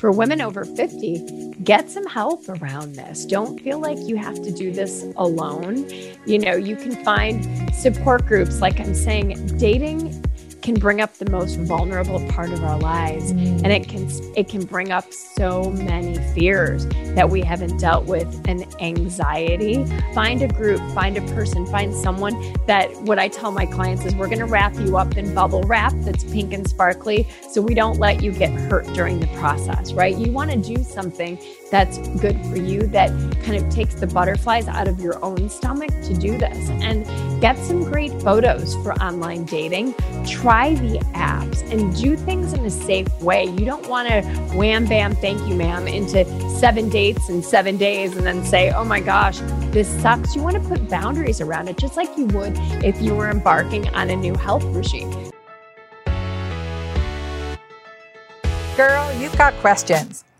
For women over 50, get some help around this. Don't feel like you have to do this alone. You know, you can find support groups. Like I'm saying, dating can bring up the most vulnerable part of our lives. Mm. and it can it can bring up so many fears that we haven't dealt with. And anxiety. Find a group find a person find someone that what i tell my clients is we're going to wrap you up in bubble wrap that's pink and sparkly so we don't let you get hurt during the process right? You want to do something that's good for you that kind of takes the butterflies out of your own stomach to do this. And get some great photos for online dating. Try the apps and do things in a safe way. You don't want to wham bam thank you ma'am into seven dates in seven days and then say oh my gosh this sucks. You want to put boundaries around it just like you would if you were embarking on a new health regime. Girl you've got questions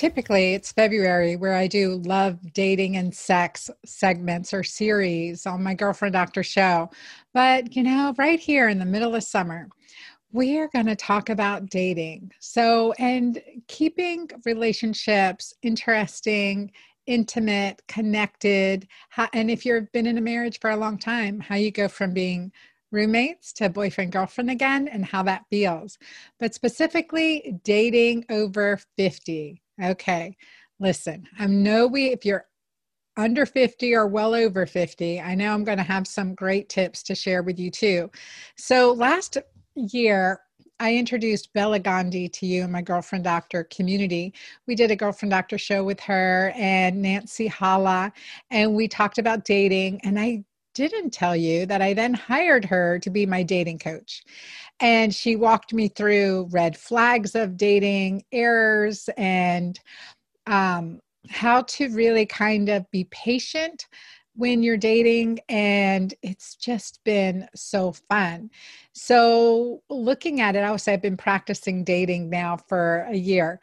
Typically it's February where I do love dating and sex segments or series on my girlfriend doctor show. But you know, right here in the middle of summer, we are going to talk about dating. So, and keeping relationships interesting, intimate, connected. How, and if you've been in a marriage for a long time, how you go from being roommates to boyfriend girlfriend again and how that feels. But specifically, dating over 50. Okay. Listen, I know we, if you're under 50 or well over 50, I know I'm going to have some great tips to share with you too. So last year, I introduced Bela Gandhi to you and my girlfriend doctor community. We did a girlfriend doctor show with her and Nancy Hala, and we talked about dating. And I didn't tell you that I then hired her to be my dating coach. And she walked me through red flags of dating, errors, and um, how to really kind of be patient when you're dating. And it's just been so fun. So, looking at it, I would say I've been practicing dating now for a year.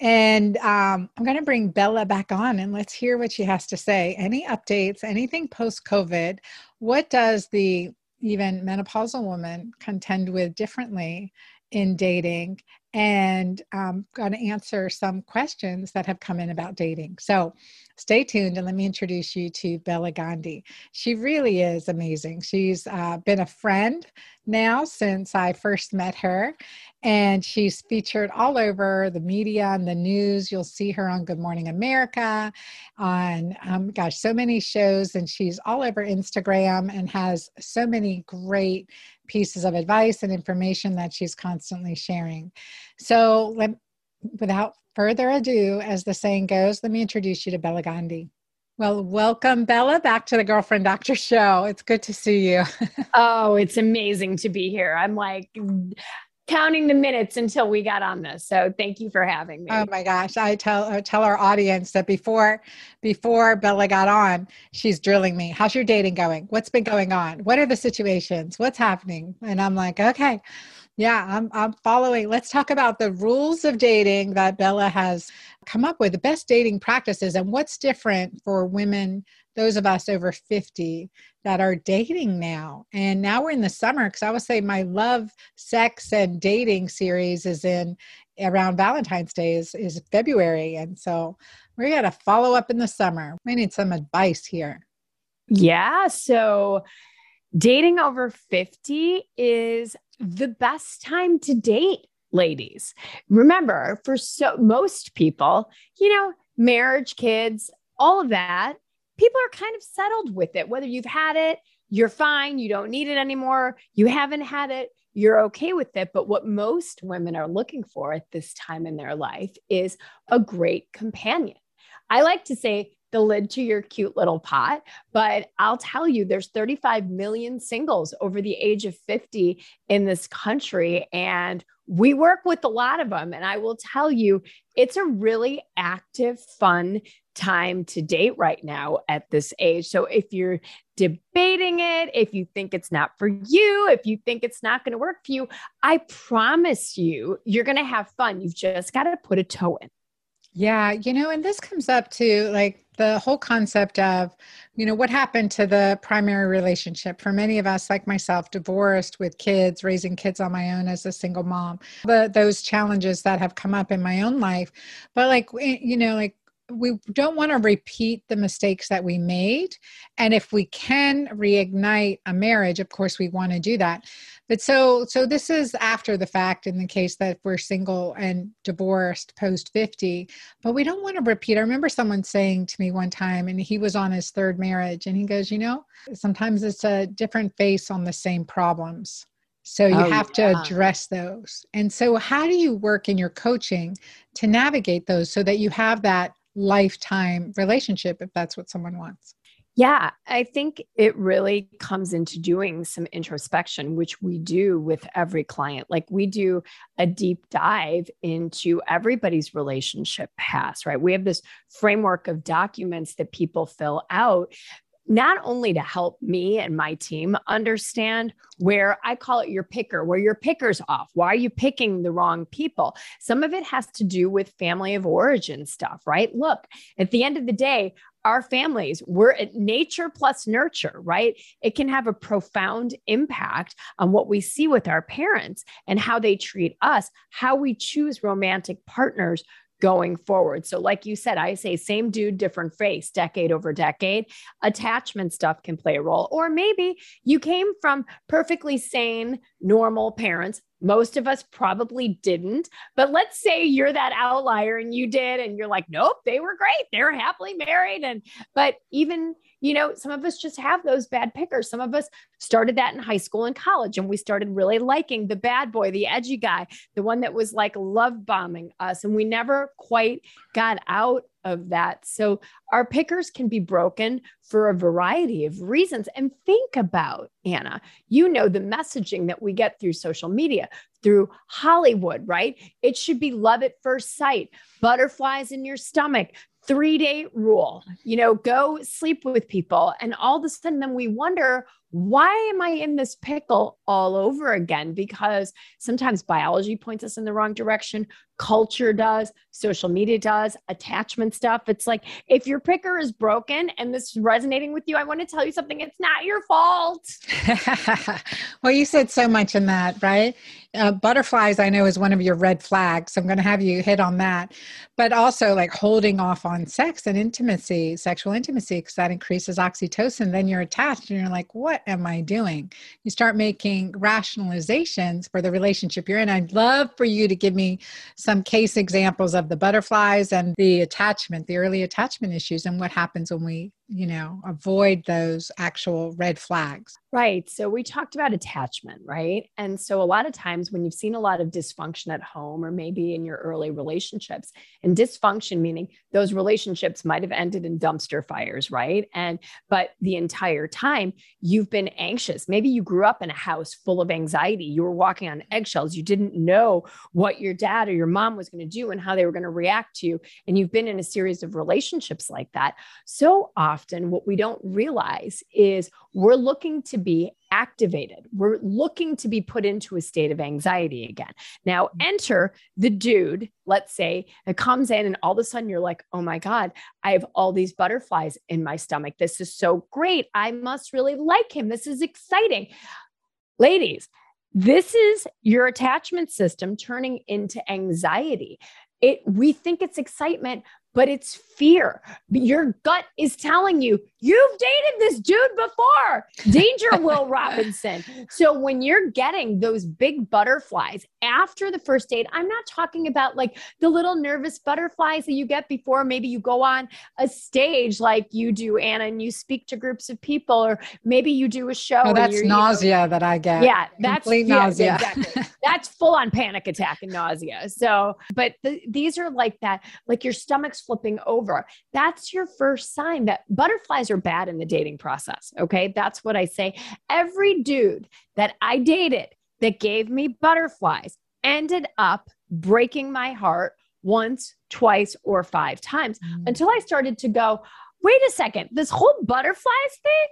And um, I'm going to bring Bela back on and let's hear what she has to say. Any updates, anything post COVID? What does the even menopausal women contend with differently in dating? And I'm um, going to answer some questions that have come in about dating. So stay tuned and let me introduce you to Bela Gandhi. She really is amazing. She's uh, been a friend now since I first met her, and she's featured all over the media and the news. You'll see her on Good Morning America, on um, gosh, so many shows, and she's all over Instagram and has so many great pieces of advice and information that she's constantly sharing. So, let, without further ado, as the saying goes, let me introduce you to Bela Gandhi. Well, welcome, Bela, back to the Girlfriend Doctor Show. It's good to see you. oh, it's amazing to be here. I'm like counting the minutes until we got on this. So thank you for having me. Oh my gosh. I tell I tell our audience that before before Bela got on, she's drilling me. How's your dating going? What's been going on? What are the situations? What's happening? And I'm like, okay. Yeah, I'm I'm following. Let's talk about the rules of dating that Bela has come up with, the best dating practices and what's different for women, those of us over 50 that are dating now. And now we're in the summer because I would say my love, sex, and dating series is in around Valentine's Day is, is February. And so we got gonna follow up in the summer. We need some advice here. Yeah. So dating over 50 is the best time to date, ladies. Remember, for so most people, you know, marriage, kids, all of that, people are kind of settled with it. Whether you've had it, you're fine, you don't need it anymore, you haven't had it, you're okay with it. But what most women are looking for at this time in their life is a great companion. I like to say the lid to your cute little pot. But I'll tell you, there's 35 million singles over the age of 50 in this country. And we work with a lot of them. And I will tell you, it's a really active, fun time to date right now at this age. So if you're debating it, if you think it's not for you, if you think it's not going to work for you, I promise you, you're going to have fun. You've just got to put a toe in. Yeah, you know, and this comes up to like the whole concept of, you know, what happened to the primary relationship for many of us, like myself, divorced with kids, raising kids on my own as a single mom, the, those challenges that have come up in my own life. But like, eh, you know, like we don't want to repeat the mistakes that we made. And if we can reignite a marriage, of course, we want to do that. But so, so this is after the fact in the case that we're single and divorced post 50, but we don't want to repeat. I remember someone saying to me one time, and he was on his third marriage, and he goes, You know, sometimes it's a different face on the same problems. So you oh, have yeah. to address those. And so, how do you work in your coaching to navigate those so that you have that lifetime relationship if that's what someone wants. Yeah, I think it really comes into doing some introspection, which we do with every client. Like we do a deep dive into everybody's relationship past, right? We have this framework of documents that people fill out not only to help me and my team understand where I call it your picker, where your picker's off. Why are you picking the wrong people? Some of it has to do with family of origin stuff, right? Look, at the end of the day, our families, we're at nature plus nurture, right? It can have a profound impact on what we see with our parents and how they treat us, how we choose romantic partners going forward. So, like you said, I say same dude, different face, decade over decade. Attachment stuff can play a role. Or maybe you came from perfectly sane, normal parents. Most of us probably didn't. But let's say you're that outlier and you did, and you're like, nope, they were great. They're happily married. And, but even, you know, some of us just have those bad pickers. Some of us started that in high school and college, and we started really liking the bad boy, the edgy guy, the one that was like love bombing us. And we never quite got out of that. So our pickers can be broken for a variety of reasons. And think about, Anna, you know, the messaging that we get through social media, through Hollywood, right? It should be love at first sight, butterflies in your stomach, three day rule, you know, go sleep with people. And all of a sudden, then we wonder, why am I in this pickle all over again? Because sometimes biology points us in the wrong direction, culture does, social media does, attachment stuff. It's like if your picker is broken and this is resonating with you, I want to tell you something. It's not your fault. well, you said so much in that, right? Uh, butterflies, I know, is one of your red flags. I'm going to have you hit on that. But also, like holding off on sex and intimacy, sexual intimacy, because that increases oxytocin. Then you're attached and you're like, what am I doing? You start making rationalizations for the relationship you're in. I'd love for you to give me some case examples of the butterflies and the attachment, the early attachment issues, and what happens when we you know, avoid those actual red flags. Right. So we talked about attachment, right? And so a lot of times when you've seen a lot of dysfunction at home or maybe in your early relationships, and dysfunction meaning those relationships might have ended in dumpster fires, right? And but the entire time you've been anxious. Maybe you grew up in a house full of anxiety. You were walking on eggshells. You didn't know what your dad or your mom was going to do and how they were going to react to you. And you've been in a series of relationships like that. So often often what we don't realize is we're looking to be activated. We're looking to be put into a state of anxiety again. Now, mm-hmm. enter the dude, let's say, that comes in, and all of a sudden you're like, oh my God, I have all these butterflies in my stomach. This is so great. I must really like him. This is exciting. Ladies, this is your attachment system turning into anxiety. It we think it's excitement, but it's fear. Your gut is telling you, you've dated this dude before. Danger, Will Robinson. So when you're getting those big butterflies after the first date, I'm not talking about like the little nervous butterflies that you get before maybe you go on a stage like you do, Anna, and you speak to groups of people, or maybe you do a show. Oh, that's nausea that I get. Yeah, that's complete yeah, nausea. Exactly. that's full on panic attack and nausea. So, but the, these are like that, like your stomach's flipping over. That's your first sign that butterflies are bad in the dating process. Okay. That's what I say. Every dude that I dated that gave me butterflies ended up breaking my heart once, twice, or five times mm. until I started to go, wait a second, this whole butterflies thing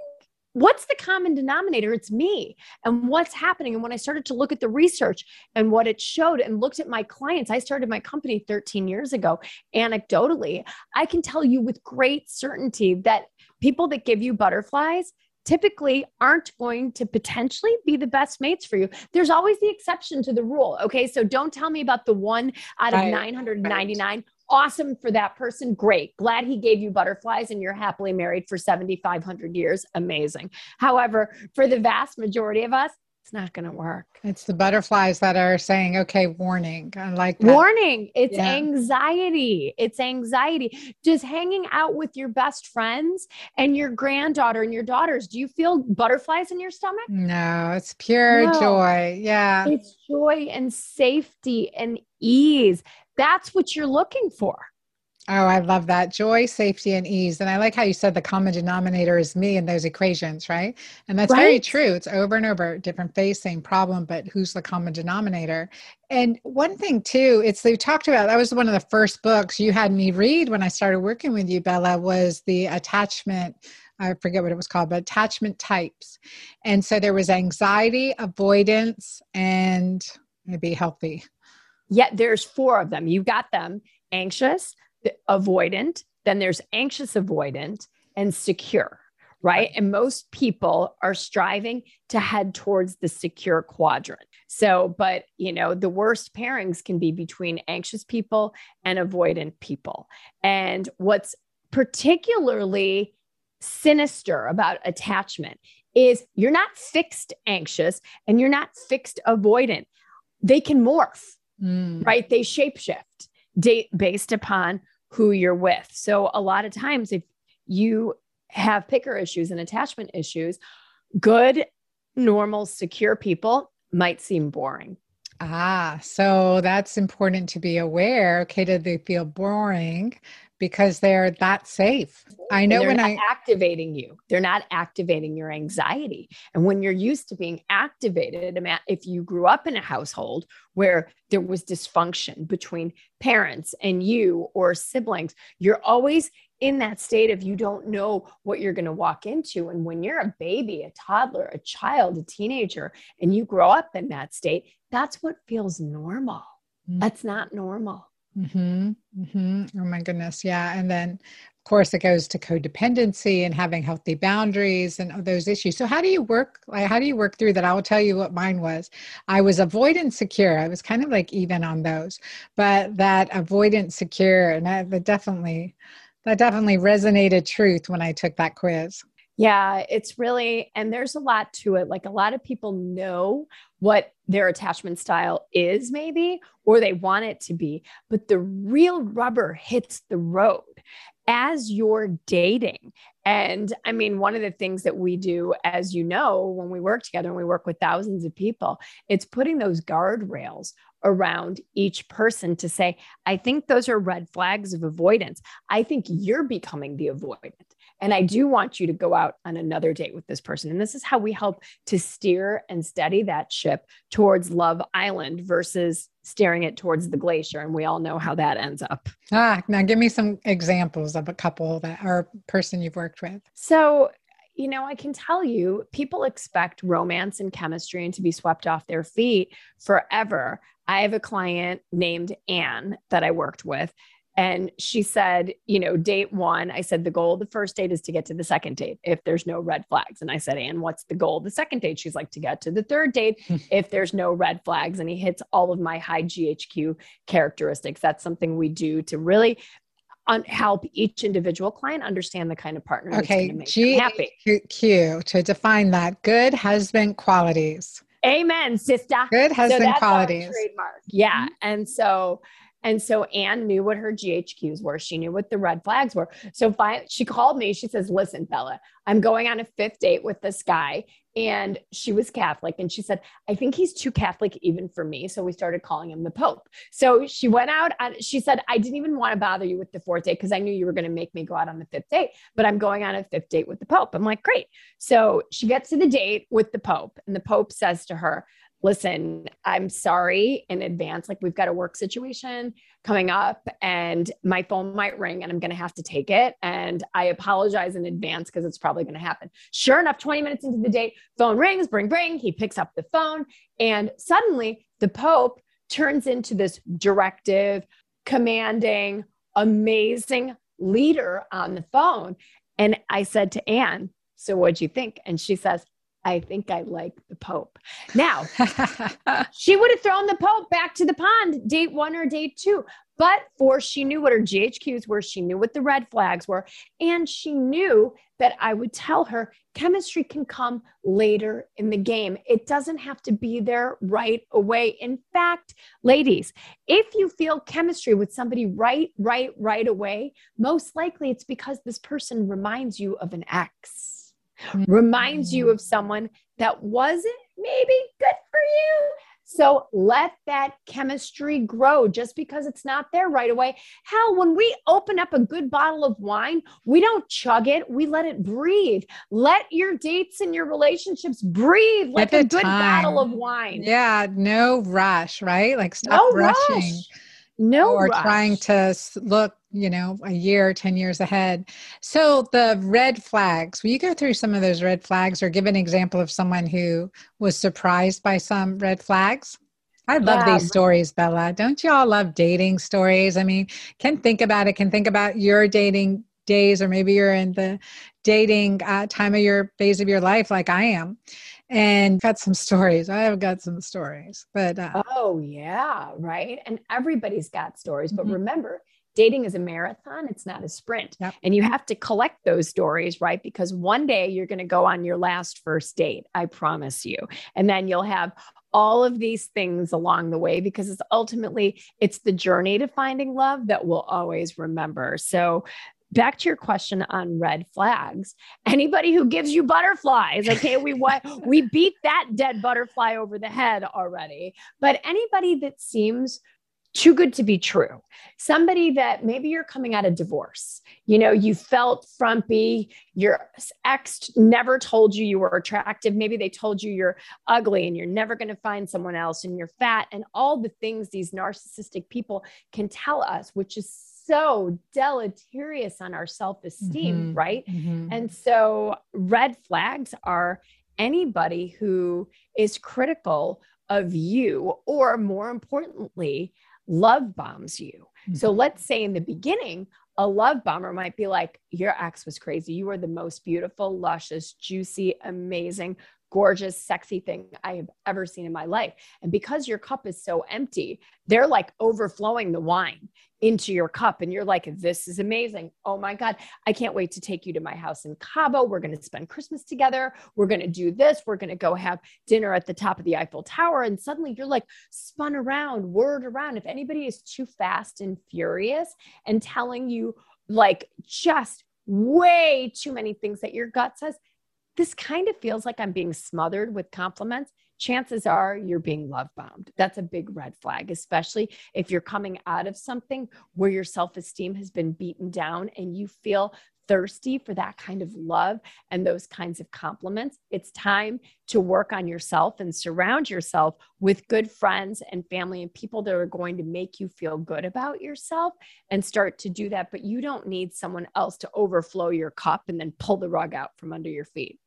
what's the common denominator? It's me. And what's happening? And when I started to look at the research and what it showed and looked at my clients, I started my company 13 years ago. Anecdotally, I can tell you with great certainty that people that give you butterflies typically aren't going to potentially be the best mates for you. There's always the exception to the rule. Okay. So don't tell me about the one out of right. 999 right awesome for that person. Great. Glad he gave you butterflies and you're happily married for 7,500 years. Amazing. However, for the vast majority of us, it's not going to work. It's the butterflies that are saying, okay, warning. I like that. Warning. It's yeah. anxiety. It's anxiety. Just hanging out with your best friends and your granddaughter and your daughters. Do you feel butterflies in your stomach? No, it's pure no. joy. Yeah. It's joy and safety and ease. That's what you're looking for. Oh, I love that. Joy, safety, and ease. And I like how you said the common denominator is me in those equations, right? And that's right. very true. It's over and over, different face, same problem, but who's the common denominator? And one thing too, it's they talked about that was one of the first books you had me read when I started working with you, Bela, was the attachment. I forget what it was called, but attachment types. And so there was anxiety, avoidance, and maybe healthy. Yeah, there's four of them. You got them anxious, avoidant, then there's anxious avoidant, and secure, right? And most people are striving to head towards the secure quadrant. So, but you know, the worst pairings can be between anxious people and avoidant people. And what's particularly sinister about attachment is you're not fixed anxious and you're not fixed avoidant. They can morph mm. right? They shapeshift date based upon who you're with. So a lot of times, if you have picker issues and attachment issues, good, normal, secure people might seem boring. Ah, so that's important to be aware. Okay, did they feel boring? Because they're that safe. I know when I activating you, they're not activating your anxiety. And when you're used to being activated, if you grew up in a household where there was dysfunction between parents and you or siblings, you're always in that state of you don't know what you're going to walk into. And when you're a baby, a toddler, a child, a teenager, and you grow up in that state, that's what feels normal. Mm-hmm. That's not normal. Mm-hmm, mm-hmm. Oh my goodness. Yeah. And then, of course, it goes to codependency and having healthy boundaries and those issues. So, how do you work? Like, how do you work through that? I will tell you what mine was. I was avoidant secure. I was kind of like even on those, but that avoidant secure, and that, that definitely, that definitely resonated truth when I took that quiz. Yeah, it's really, and there's a lot to it. Like a lot of people know what their attachment style is, maybe, or they want it to be, but the real rubber hits the road as you're dating. And I mean, one of the things that we do, as you know, when we work together and we work with thousands of people, it's putting those guardrails around each person to say, I think those are red flags of avoidance. I think you're becoming the avoidant. And I do want you to go out on another date with this person. And this is how we help to steer and steady that ship towards Love Island versus steering it towards the glacier. And we all know how that ends up. Ah, now give me some examples of a couple that or person you've worked with. So, you know, I can tell you people expect romance and chemistry and to be swept off their feet forever. I have a client named Anne that I worked with, and she said, you know, date one, I said, the goal of the first date is to get to the second date if there's no red flags. And I said, and what's the goal of the second date? She's like, to get to the third date if there's no red flags. And he hits all of my high GHQ characteristics. That's something we do to really un- help each individual client understand the kind of partner okay, that's G- happy. Q to define that good husband qualities. Amen, sister. Good husband so qualities. trademark. Yeah. Mm-hmm. And so and so Anne knew what her GHQs were. She knew what the red flags were. So finally, she called me. She says, Listen, Bela, I'm going on a fifth date with this guy. And she was Catholic. And she said, I think he's too Catholic even for me. So we started calling him the Pope. So she went out and she said, I didn't even want to bother you with the fourth date because I knew you were going to make me go out on the fifth date, but I'm going on a fifth date with the Pope. I'm like, great. So she gets to the date with the Pope, and the Pope says to her, listen, I'm sorry in advance. Like, we've got a work situation coming up, and my phone might ring, and I'm going to have to take it. And I apologize in advance because it's probably going to happen. Sure enough, 20 minutes into the date, phone rings, bring, bring. He picks up the phone, and suddenly the Pope turns into this directive, commanding, amazing leader on the phone. And I said to Anne, So what'd you think? And she says, I think I like the Pope. Now, she would have thrown the Pope back to the pond, date one or date two. But for she knew what her GHQs were, she knew what the red flags were, and she knew that I would tell her chemistry can come later in the game. It doesn't have to be there right away. In fact, ladies, if you feel chemistry with somebody right, right, right away, most likely it's because this person reminds you of an ex mm-hmm. reminds you of someone that wasn't maybe good for you. So let that chemistry grow just because it's not there right away. Hell, when we open up a good bottle of wine, we don't chug it, we let it breathe. Let your dates and your relationships breathe like a good time. bottle of wine. Yeah, no rush, right? Like stop no rushing. Rush no or rush. trying to look you know a year 10 years ahead so the red flags will you go through some of those red flags or give an example of someone who was surprised by some red flags I love yeah. these stories, Bela. Don't you all love dating stories? I mean, can think about it, can think about your dating days, or maybe you're in the dating uh, time of your phase of your life like I am and got some stories. I have got some stories, but uh, oh yeah, right. And everybody's got stories, but mm-hmm. remember, dating is a marathon; it's not a sprint, yep. and you have to collect those stories, right? Because one day you're going to go on your last first date. I promise you, and then you'll have all of these things along the way because it's ultimately it's the journey to finding love that we'll always remember so back to your question on red flags anybody who gives you butterflies okay we what we beat that dead butterfly over the head already but anybody that seems too good to be true somebody that maybe you're coming out of divorce you know you felt frumpy your ex never told you you were attractive maybe they told you you're ugly and you're never going to find someone else and you're fat and all the things these narcissistic people can tell us which is so deleterious on our self esteem, mm-hmm. right? Mm-hmm. And so, red flags are anybody who is critical of you, or more importantly, love bombs you. Mm-hmm. So, let's say in the beginning, a love bomber might be like, Your ex was crazy. You were the most beautiful, luscious, juicy, amazing, gorgeous, sexy thing I have ever seen in my life. And because your cup is so empty, they're like overflowing the wine into your cup. And you're like, this is amazing. Oh my God, I can't wait to take you to my house in Cabo. We're going to spend Christmas together. We're going to do this. We're going to go have dinner at the top of the Eiffel Tower. And suddenly you're like spun around, word around. If anybody is too fast and furious and telling you like just way too many things that your gut says, this kind of feels like I'm being smothered with compliments. Chances are you're being love bombed. That's a big red flag, especially if you're coming out of something where your self esteem has been beaten down and you feel thirsty for that kind of love and those kinds of compliments, it's time to work on yourself and surround yourself with good friends and family and people that are going to make you feel good about yourself and start to do that. But you don't need someone else to overflow your cup and then pull the rug out from under your feet.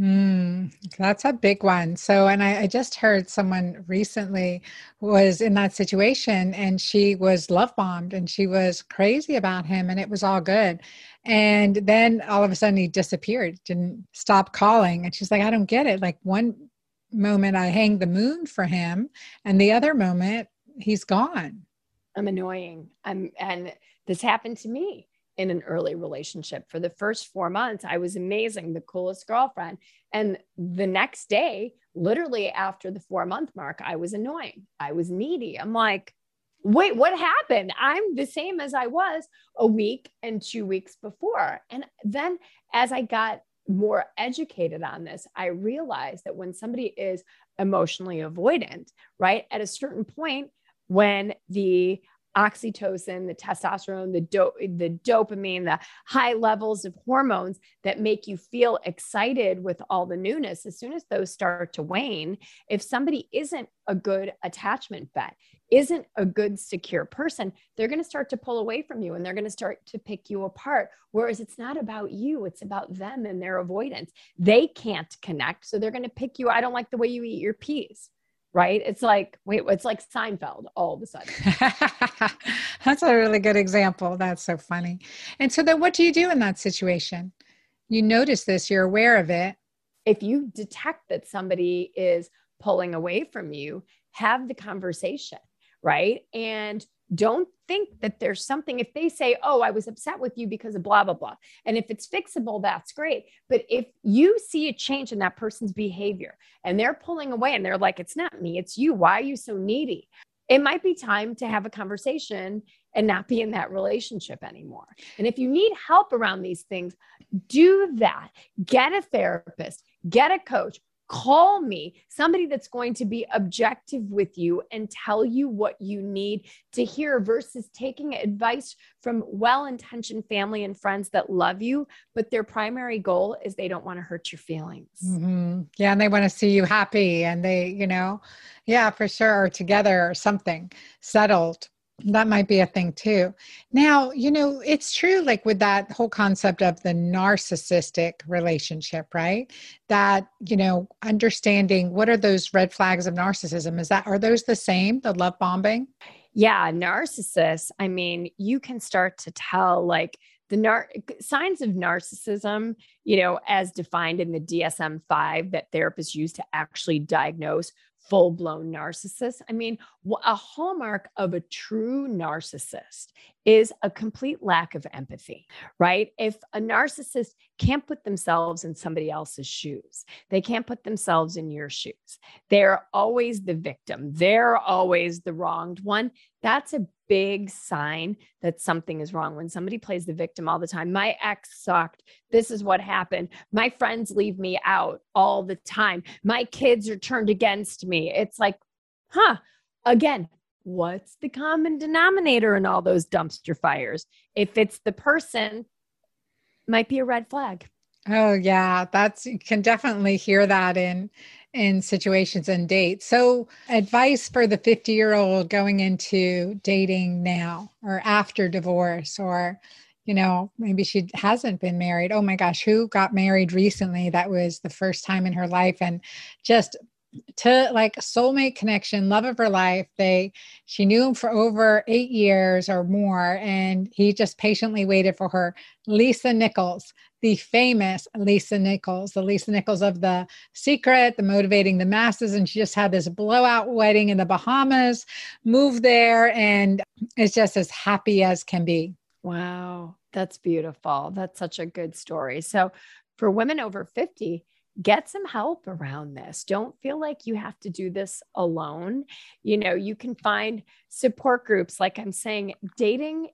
Mm, that's a big one. So, and I, I, just heard someone recently was in that situation and she was love bombed and she was crazy about him and it was all good. And then all of a sudden he disappeared, didn't stop calling. And she's like, I don't get it. Like one moment I hang the moon for him and the other moment he's gone. I'm annoying. I'm, and This happened to me in an early relationship. For the first four months, I was amazing, the coolest girlfriend. And the next day, literally after the four month mark, I was annoying. I was needy. I'm like, wait, what happened? I'm the same as I was a week and two weeks before. And then as I got more educated on this, I realized that when somebody is emotionally avoidant, right, at a certain point, when the oxytocin, the testosterone, the, do- the dopamine, the high levels of hormones that make you feel excited with all the newness, as soon as those start to wane, if somebody isn't a good attachment vet, isn't a good secure person, they're going to start to pull away from you and they're going to start to pick you apart. Whereas it's not about you, it's about them and their avoidance. They can't connect. So they're going to pick you. I don't like the way you eat your peas right? It's like, wait, it's like Seinfeld all of a sudden. That's a really good example. That's so funny. And so then what do you do in that situation? You notice this, you're aware of it. If you detect that somebody is pulling away from you, have the conversation, right? And don't think that there's something if they say oh i was upset with you because of blah blah blah and if it's fixable that's great but if you see a change in that person's behavior and they're pulling away and they're like it's not me it's you why are you so needy it might be time to have a conversation and not be in that relationship anymore. And if you need help around these things, do that. Get a therapist, get a coach, call me somebody that's going to be objective with you and tell you what you need to hear versus taking advice from well-intentioned family and friends that love you but their primary goal is they don't want to hurt your feelings mm-hmm. yeah and they want to see you happy and they you know yeah for sure or together or something settled that might be a thing too. Now, you know, it's true, like with that whole concept of the narcissistic relationship, right? That, you know, understanding what are those red flags of narcissism? Is that, are those the same, the love bombing? Yeah, narcissists, I mean, you can start to tell like, the nar- signs of narcissism, you know, as defined in the DSM 5 that therapists use to actually diagnose full blown narcissist. I mean, a hallmark of a true narcissist is a complete lack of empathy, right? If a narcissist can't put themselves in somebody else's shoes, they can't put themselves in your shoes. They're always the victim, they're always the wronged one. That's a big sign that something is wrong when somebody plays the victim all the time. My ex sucked. This is what happened. My friends leave me out all the time. My kids are turned against me. It's like, huh, again, what's the common denominator in all those dumpster fires? If it's the person, might be a red flag. Oh yeah, that's you can definitely hear that in in situations and dates. So, advice for the 50 year old going into dating now or after divorce, or, you know, maybe she hasn't been married. Oh my gosh, who got married recently? That was the first time in her life and just to like soulmate connection love of her life they she knew him for over eight years or more and he just patiently waited for her lisa nichols the famous lisa nichols the lisa nichols of the secret the motivating the masses and she just had this blowout wedding in the bahamas moved there and is just as happy as can be wow that's beautiful that's such a good story so for women over 50 get some help around this. Don't feel like you have to do this alone. You know, you can find support groups. Like I'm saying, dating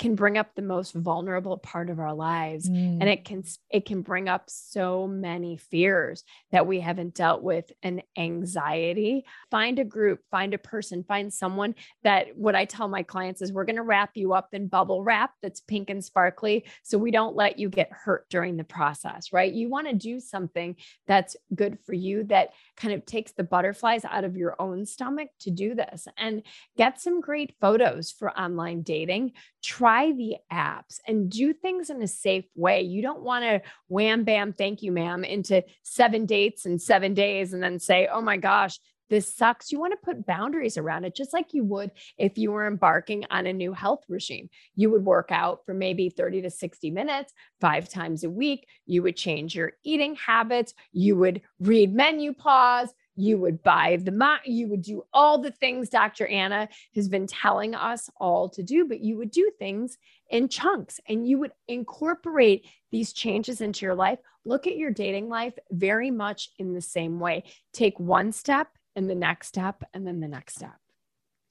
can bring up the most vulnerable part of our lives. Mm. and it can it can bring up so many fears that we haven't dealt with and anxiety. Find a group find a person find someone that what i tell my clients is we're going to wrap you up in bubble wrap that's pink and sparkly so we don't let you get hurt during the process right? You want to do something that's good for you that kind of takes the butterflies out of your own stomach to do this. And get some great photos for online dating. Try the apps and do things in a safe way. You don't want to wham bam, thank you, ma'am, into seven dates and seven days and then say, oh my gosh, this sucks. You want to put boundaries around it, just like you would if you were embarking on a new health regime. You would work out for maybe 30 to 60 minutes, five times a week. You would change your eating habits. You would read MenuPause you would buy the mo- you would do all the things Dr. Anna has been telling us all to do, but you would do things in chunks and you would incorporate these changes into your life. Look at your dating life very much in the same way. Take one step and the next step and then the next step.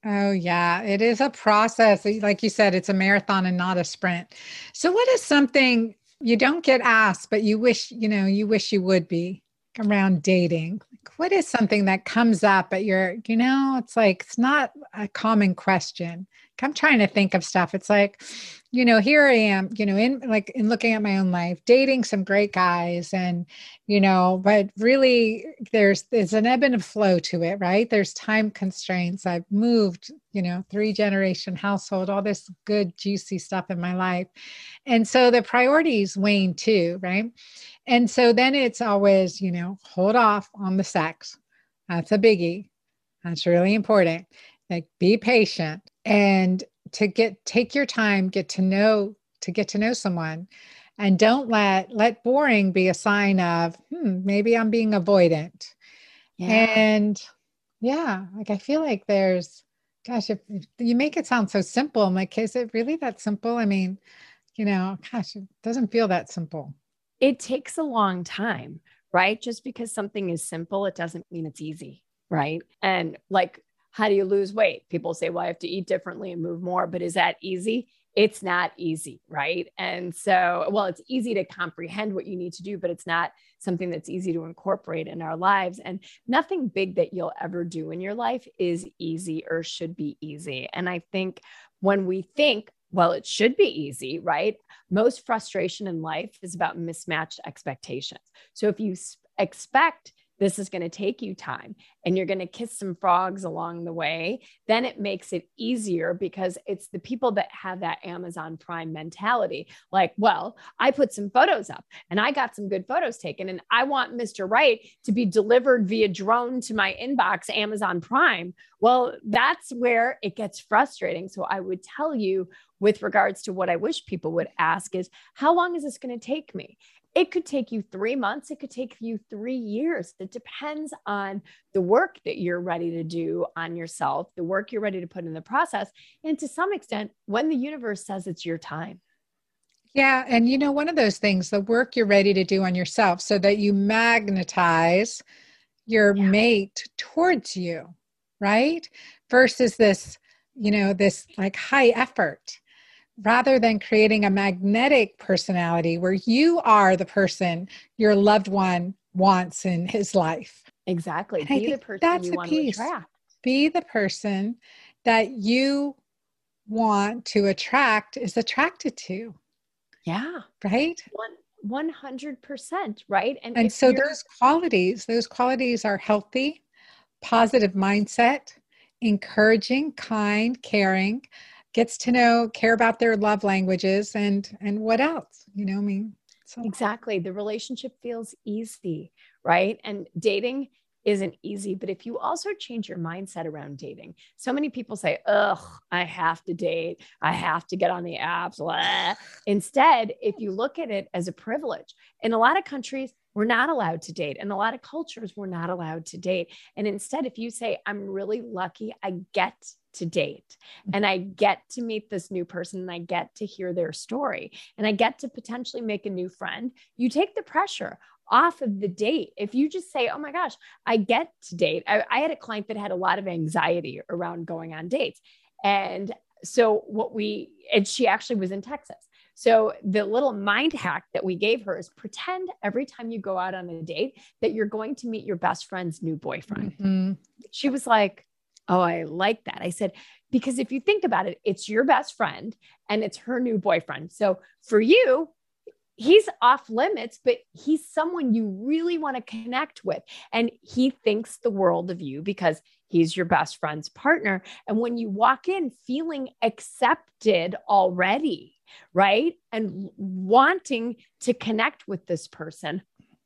Oh, yeah. It is a process. Like you said, it's a marathon and not a sprint. So, what is something you don't get asked, but you wish, you know, you wish you would be around dating? like what is something that comes up at your, you know, it's like, it's not a common question. I'm trying to think of stuff. It's like, you know, here I am, you know, in like in looking at my own life, dating some great guys and, you know, but really there's there's an ebb and a flow to it, right? There's time constraints. I've moved, you know, three generation household, all this good, juicy stuff in my life. And so the priorities wane too, right? And so then it's always, you know, hold off on the sex. That's a biggie. That's really important. Like be patient and to get take your time, get to know to get to know someone and don't let let boring be a sign of hmm, maybe I'm being avoidant. Yeah. And yeah, like I feel like there's gosh, if, if you make it sound so simple, I'm like, is it really that simple? I mean, you know, gosh, it doesn't feel that simple it takes a long time, right? Just because something is simple, it doesn't mean it's easy, right? And like, how do you lose weight? People say, well, I have to eat differently and move more, but is that easy? It's not easy, right? And so, well, it's easy to comprehend what you need to do, but it's not something that's easy to incorporate in our lives. And nothing big that you'll ever do in your life is easy or should be easy. And I think when we think, well, it should be easy, right? Most frustration in life is about mismatched expectations. So if you expect this is going to take you time and you're going to kiss some frogs along the way, then it makes it easier because it's the people that have that Amazon Prime mentality. Like, well, I put some photos up and I got some good photos taken, and I want Mr. Right to be delivered via drone to my inbox, Amazon Prime. Well, that's where it gets frustrating. So I would tell you, with regards to what I wish people would ask, is how long is this going to take me? It could take you three months. It could take you three years. It depends on the work that you're ready to do on yourself, the work you're ready to put in the process, and to some extent, when the universe says it's your time. Yeah. And you know, one of those things, the work you're ready to do on yourself so that you magnetize your yeah. mate towards you, right? Versus this, you know, this like high effort rather than creating a magnetic personality where you are the person your loved one wants in his life. Exactly. Be the person that's you want piece. to attract. Be the person that you want to attract is attracted to. Yeah. Right? One, 100%. Right. And, and so those qualities, those qualities are healthy, positive mindset, encouraging, kind, caring, gets to know care about their love languages and and what else you know i mean so. exactly the relationship feels easy right and dating isn't easy but if you also change your mindset around dating so many people say ugh i have to date i have to get on the apps Blah. instead if you look at it as a privilege in a lot of countries we're not allowed to date. And a lot of cultures, we're not allowed to date. And instead, if you say, I'm really lucky, I get to date mm-hmm. and I get to meet this new person and I get to hear their story and I get to potentially make a new friend, you take the pressure off of the date. If you just say, Oh my gosh, I get to date. I, I had a client that had a lot of anxiety around going on dates. And so, what we, and she actually was in Texas. So the little mind hack that we gave her is pretend every time you go out on a date that you're going to meet your best friend's new boyfriend. Mm-hmm. She was like, Oh, I like that. I said, because if you think about it, it's your best friend and it's her new boyfriend. So for you, he's off limits, but he's someone you really want to connect with. And he thinks the world of you because he's your best friend's partner. And when you walk in feeling accepted already, right? And wanting to connect with this person.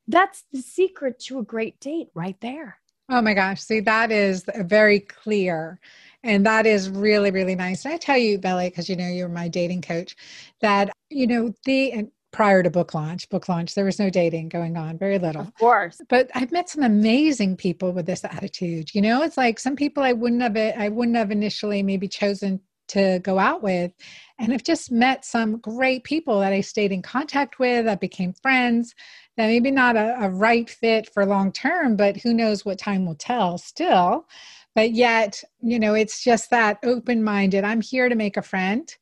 That's the secret to a great date right there. Oh my gosh. See, that is very clear. And that is really, really nice. And I tell you, Belly, because you know you're my dating coach, that, you know, the prior to book launch. Book launch, there was no dating going on, very little. Of course. But I've met some amazing people with this attitude. You know, it's like some people I wouldn't have I wouldn't have initially maybe chosen to go out with. And I've just met some great people that I stayed in contact with, that became friends, that maybe not a, a right fit for long term, but who knows what time will tell still. But yet, you know, it's just that open minded. I'm here to make a friend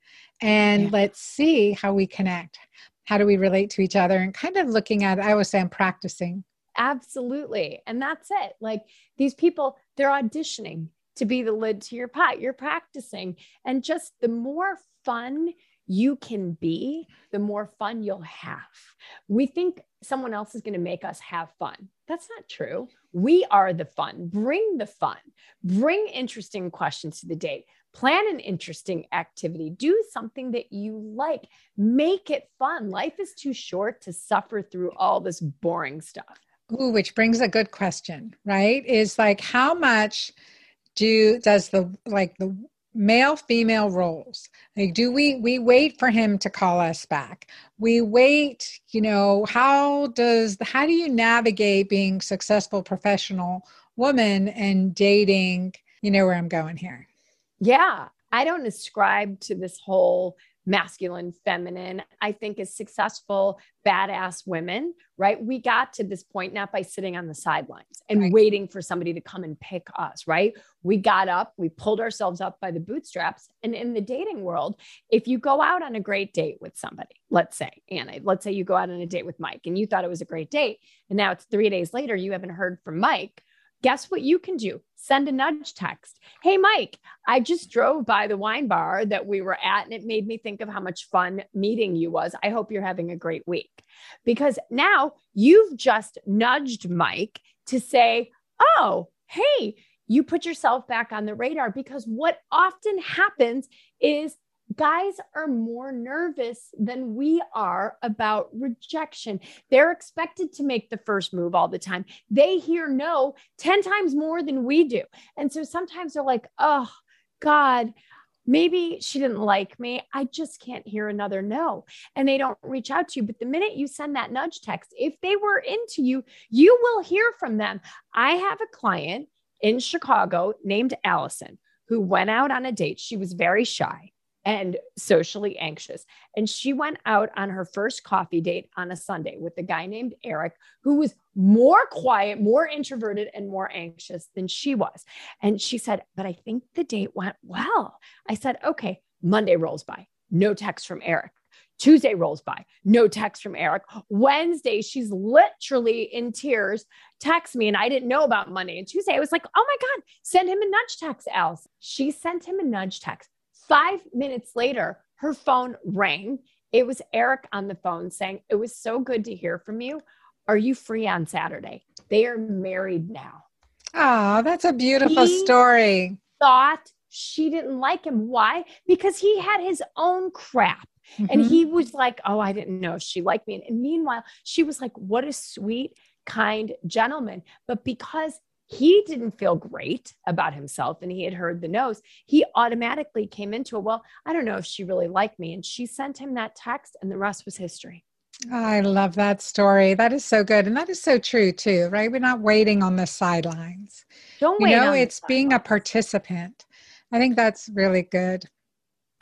and yeah. let's see how we connect. How do we relate to each other? And kind of looking at, I always say I'm practicing. Absolutely. And that's it. Like these people, they're auditioning to be the lid to your pot. You're practicing. And just the more fun you can be, the more fun you'll have. We think someone else is going to make us have fun. That's not true. We are the fun. Bring the fun. Bring interesting questions to the date. Plan an interesting activity. Do something that you like. Make it fun. Life is too short to suffer through all this boring stuff. Ooh, which brings a good question, right? Is like how much do does the like the male female roles. Like do we we wait for him to call us back? We wait you know how does how do you navigate being successful professional woman and dating? You know where i'm going here. Yeah. I don't ascribe to this whole masculine, feminine. I think is successful, badass women, right? We got to this point not by sitting on the sidelines and right. waiting for somebody to come and pick us, right? We got up, we pulled ourselves up by the bootstraps. And in the dating world, if you go out on a great date with somebody, let's say, Anna, let's say you go out on a date with Mike and you thought it was a great date. And now it's three days later, you haven't heard from Mike guess what you can do? Send a nudge text. Hey, Mike, I just drove by the wine bar that we were at, and it made me think of how much fun meeting you was. I hope you're having a great week. Because now you've just nudged Mike to say, Oh, hey, you put yourself back on the radar. Because what often happens is guys are more nervous than we are about rejection. They're expected to make the first move all the time. They hear no 10 times more than we do. And so sometimes they're like, oh, God, maybe she didn't like me. I just can't hear another no. And they don't reach out to you. But the minute you send that nudge text, if they were into you, you will hear from them. I have a client in Chicago named Allison who went out on a date. She was very shy and socially anxious. And she went out on her first coffee date on a Sunday with a guy named Eric, who was more quiet, more introverted, and more anxious than she was. And she said, But I think the date went well. I said, Okay, Monday rolls by, no text from Eric. Tuesday rolls by, no text from Eric. Wednesday, she's literally in tears, text me, and I didn't know about Monday and Tuesday. I was like, oh my God, send him a nudge text, Alice. She sent him a nudge text. Five minutes later, her phone rang. It was Eric on the phone saying, It was so good to hear from you. Are you free on Saturday? They are married now. Oh, that's a beautiful he story. Thought she didn't like him. Why? Because he had his own crap. Mm-hmm. And he was like, Oh, I didn't know if she liked me. And meanwhile, she was like, What a sweet, kind gentleman. But because he didn't feel great about himself and he had heard the no's, he automatically came into it. Well, I don't know if she really liked me. And she sent him that text, and the rest was history. Oh, I love that story. That is so good. And that is so true too, right? We're not waiting on the sidelines. Don't wait. You know, it's being a participant. I think that's really good.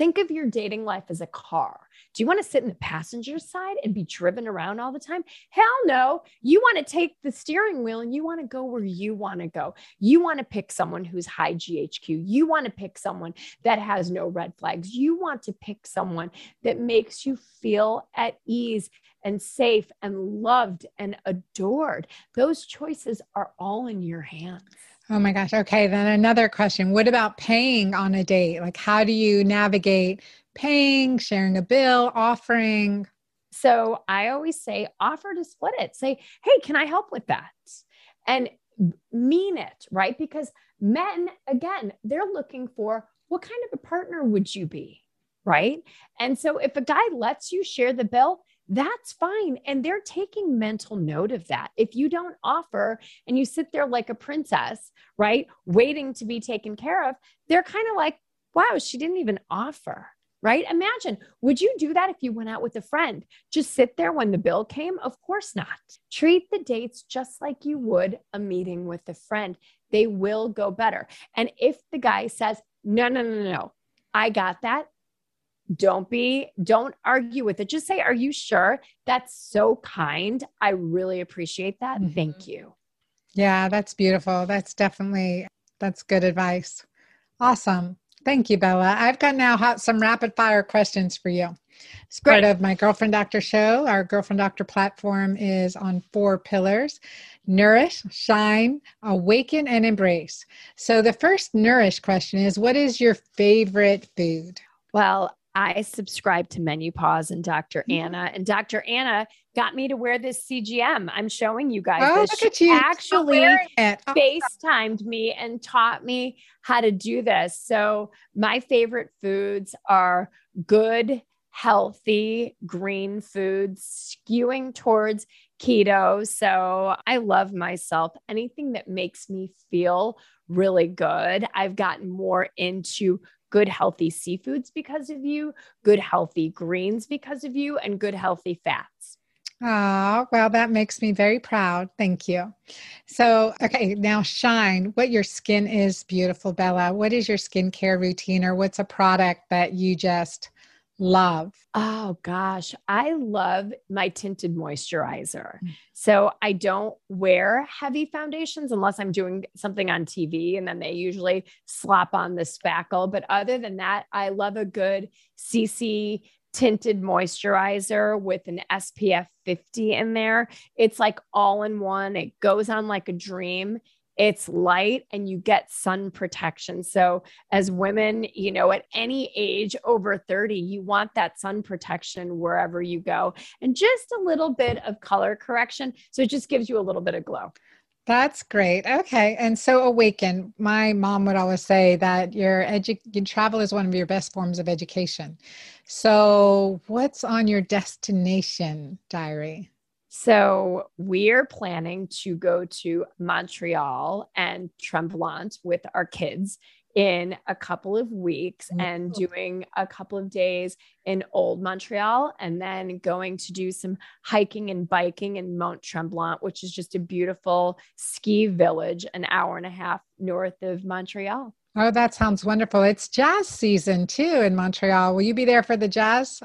Think of your dating life as a car. Do you want to sit in the passenger side and be driven around all the time? Hell no. You want to take the steering wheel and you want to go where you want to go. You want to pick someone who's high GHQ. You want to pick someone that has no red flags. You want to pick someone that makes you feel at ease and safe and loved and adored. Those choices are all in your hands. Oh my gosh. Okay. Then another question. What about paying on a date? Like, how do you navigate paying, sharing a bill, offering? So I always say, offer to split it. Say, hey, can I help with that? And mean it, right? Because men, again, they're looking for what kind of a partner would you be? Right. And so if a guy lets you share the bill, that's fine. And they're taking mental note of that. If you don't offer and you sit there like a princess, right, waiting to be taken care of, they're kind of like, wow, she didn't even offer. right? Imagine, would you do that if you went out with a friend? Just sit there when the bill came? Of course not. Treat the dates just like you would a meeting with a friend. They will go better. And if the guy says, no, no, no, no, I got that. Don't be, don't argue with it. Just say, Are you sure? That's so kind. I really appreciate that. Mm-hmm. Thank you. Yeah, that's beautiful. That's definitely that's good advice. Awesome. Thank you, Bela. I've got now some rapid fire questions for you. As part of my Girlfriend Doctor show, our Girlfriend Doctor platform is on four pillars nourish, shine, awaken, and embrace. So, the first nourish question is What is your favorite food? Well, I subscribe to MenuPause and Dr. Mm-hmm. Anna, and Dr. Anna got me to wear this CGM. I'm showing you guys oh, this. Look at you. actually oh. FaceTimed me and taught me how to do this. So, my favorite foods are good, healthy green foods, skewing towards keto. So, I love myself. Anything that makes me feel really good. I've gotten more into good healthy seafoods because of you, good healthy greens because of you, and good healthy fats. Oh, well, that makes me very proud. Thank you. So, okay, now shine. What your skin is beautiful, Bela. What is your skincare routine or what's a product that you just love? Oh gosh, I love my tinted moisturizer. Mm. So I don't wear heavy foundations unless I'm doing something on TV and then they usually slap on the spackle. But other than that, I love a good CC tinted moisturizer with an SPF 50 in there. It's like all in one. It goes on like a dream it's light and you get sun protection. So, as women, you know, at any age over 30, you want that sun protection wherever you go and just a little bit of color correction. So, it just gives you a little bit of glow. That's great. Okay. And so awaken. My mom would always say that your edu- travel is one of your best forms of education. So, what's on your destination diary? So we're planning to go to Montreal and Tremblant with our kids in a couple of weeks mm-hmm. and doing a couple of days in old Montreal and then going to do some hiking and biking in Mont Tremblant, which is just a beautiful ski village an hour and a half north of Montreal. Oh, that sounds wonderful. It's jazz season too in Montreal. Will you be there for the jazz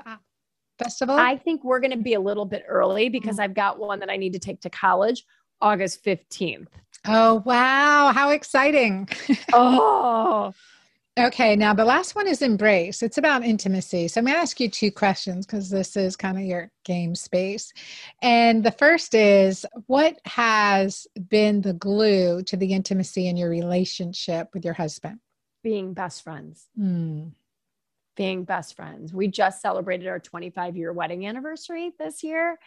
festival? I think we're going to be a little bit early because mm-hmm. I've got one that I need to take to college August 15th. Oh, wow. How exciting. oh, Okay, now the last one is embrace. It's about intimacy. So I'm going to ask you two questions because this is kind of your game space. And the first is what has been the glue to the intimacy in your relationship with your husband? Being best friends. Mm being best friends. We just celebrated our 25 year wedding anniversary this year.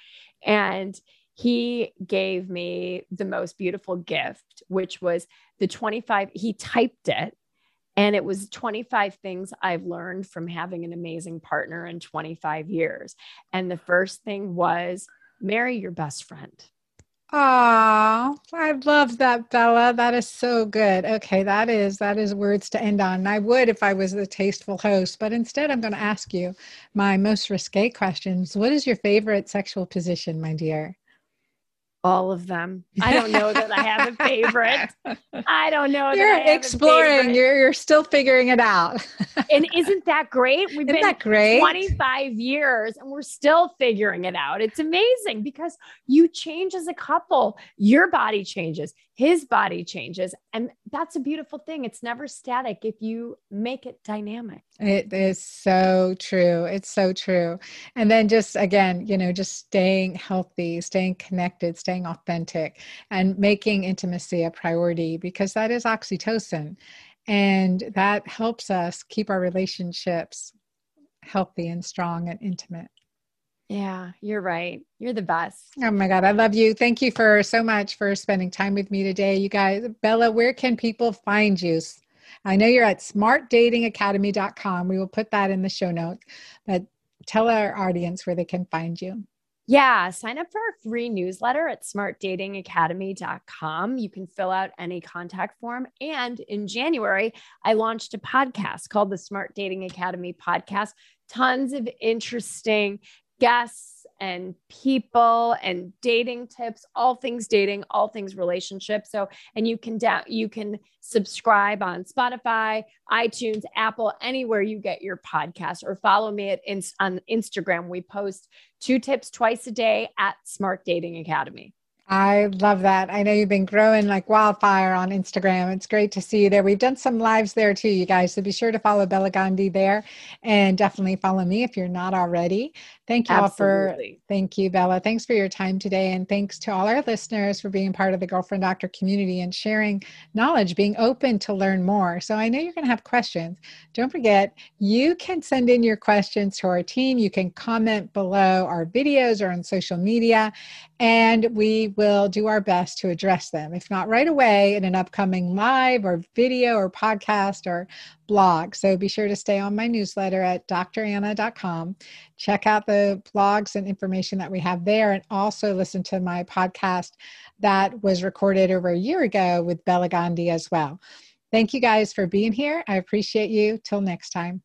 And he gave me the most beautiful gift, which was the 25, he typed it. And it was 25 things I've learned from having an amazing partner in 25 years. And the first thing was marry your best friend. Ah, I love that, Bela. That is so good. Okay, that is that is words to end on. I would if I was the tasteful host, but instead I'm going to ask you my most risque questions. What is your favorite sexual position, my dear? All of them. I don't know that I have a favorite. I don't know. You're exploring. You're you're still figuring it out. and isn't that great? We've isn't been that great? 25 years and we're still figuring it out. It's amazing because you change as a couple. Your body changes, his body changes, and that's a beautiful thing. It's never static if you make it dynamic. It is so true. It's so true. And then just again, you know, just staying healthy, staying connected, staying authentic, and making intimacy a priority because that is oxytocin. And that helps us keep our relationships healthy and strong and intimate. Yeah, you're right. You're the best. Oh my God. I love you. Thank you for so much for spending time with me today. You guys, Bela, where can people find you? I know you're at smartdatingacademy.com. We will put that in the show notes, but tell our audience where they can find you. Yeah, sign up for our free newsletter at smartdatingacademy.com. You can fill out any contact form. And in January, I launched a podcast called the Smart Dating Academy Podcast. Tons of interesting guests and people and dating tips, all things dating, all things relationships. So, and you can down, you can subscribe on Spotify, iTunes, Apple, anywhere you get your podcast, or follow me at on Instagram. We post two tips twice a day at Smart Dating Academy. I love that. I know you've been growing like wildfire on Instagram. It's great to see you there. We've done some lives there too, you guys. So be sure to follow Bela Gandhi there and definitely follow me if you're not already. Thank you Absolutely. all for thank you, Bela. Thanks for your time today. And thanks to all our listeners for being part of the Girlfriend Doctor community and sharing knowledge, being open to learn more. So I know you're going to have questions. Don't forget, you can send in your questions to our team. You can comment below our videos or on social media, and we will do our best to address them. If not right away, in an upcoming live or video or podcast or blog. So be sure to stay on my newsletter at dranna.com. Check out the blogs and information that we have there, and also listen to my podcast that was recorded over a year ago with Bela Gandhi as well. Thank you guys for being here. I appreciate you. Till next time.